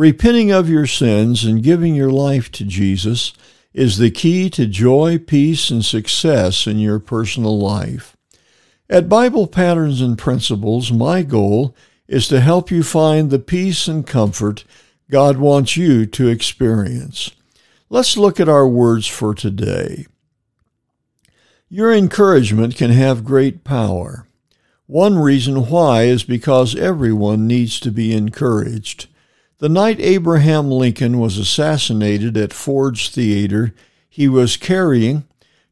Repenting of your sins and giving your life to Jesus is the key to joy, peace, and success in your personal life. At Bible Patterns and Principles, my goal is to help you find the peace and comfort God wants you to experience. Let's look at our words for today. Your encouragement can have great power. One reason why is because everyone needs to be encouraged. The night Abraham Lincoln was assassinated at Ford's Theater, he was carrying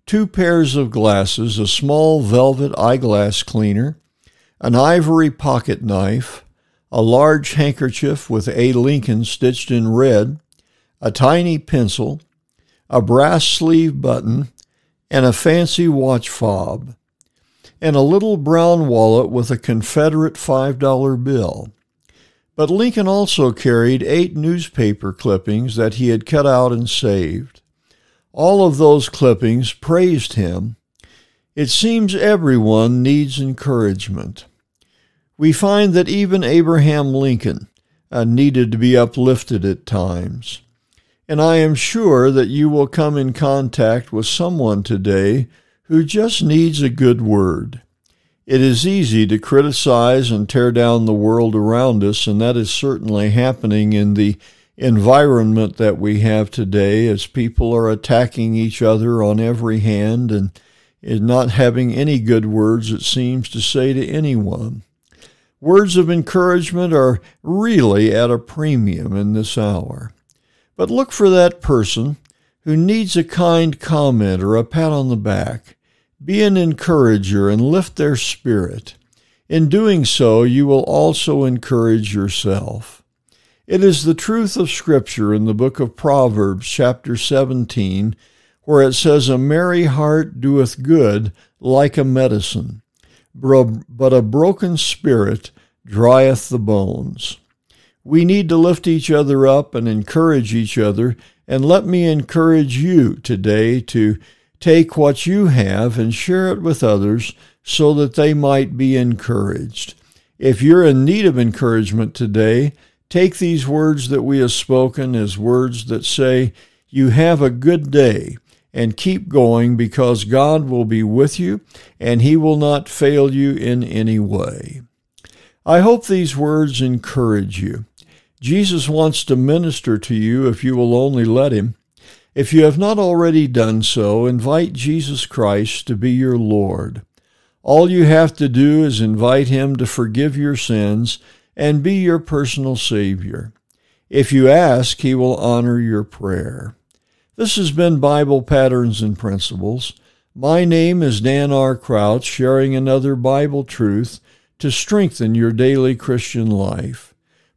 two pairs of glasses, a small velvet eyeglass cleaner, an ivory pocket knife, a large handkerchief with A. Lincoln stitched in red, a tiny pencil, a brass sleeve button, and a fancy watch fob, and a little brown wallet with a Confederate $5 bill. But Lincoln also carried eight newspaper clippings that he had cut out and saved. All of those clippings praised him. It seems everyone needs encouragement. We find that even Abraham Lincoln uh, needed to be uplifted at times. And I am sure that you will come in contact with someone today who just needs a good word. It is easy to criticize and tear down the world around us, and that is certainly happening in the environment that we have today as people are attacking each other on every hand and not having any good words, it seems, to say to anyone. Words of encouragement are really at a premium in this hour. But look for that person who needs a kind comment or a pat on the back be an encourager and lift their spirit. In doing so, you will also encourage yourself. It is the truth of Scripture in the book of Proverbs, chapter 17, where it says, A merry heart doeth good like a medicine, but a broken spirit drieth the bones. We need to lift each other up and encourage each other, and let me encourage you today to Take what you have and share it with others so that they might be encouraged. If you're in need of encouragement today, take these words that we have spoken as words that say, You have a good day, and keep going because God will be with you and He will not fail you in any way. I hope these words encourage you. Jesus wants to minister to you if you will only let Him. If you have not already done so, invite Jesus Christ to be your Lord. All you have to do is invite Him to forgive your sins and be your personal Savior. If you ask, He will honor your prayer. This has been Bible Patterns and Principles. My name is Dan R. Crouch, sharing another Bible truth to strengthen your daily Christian life.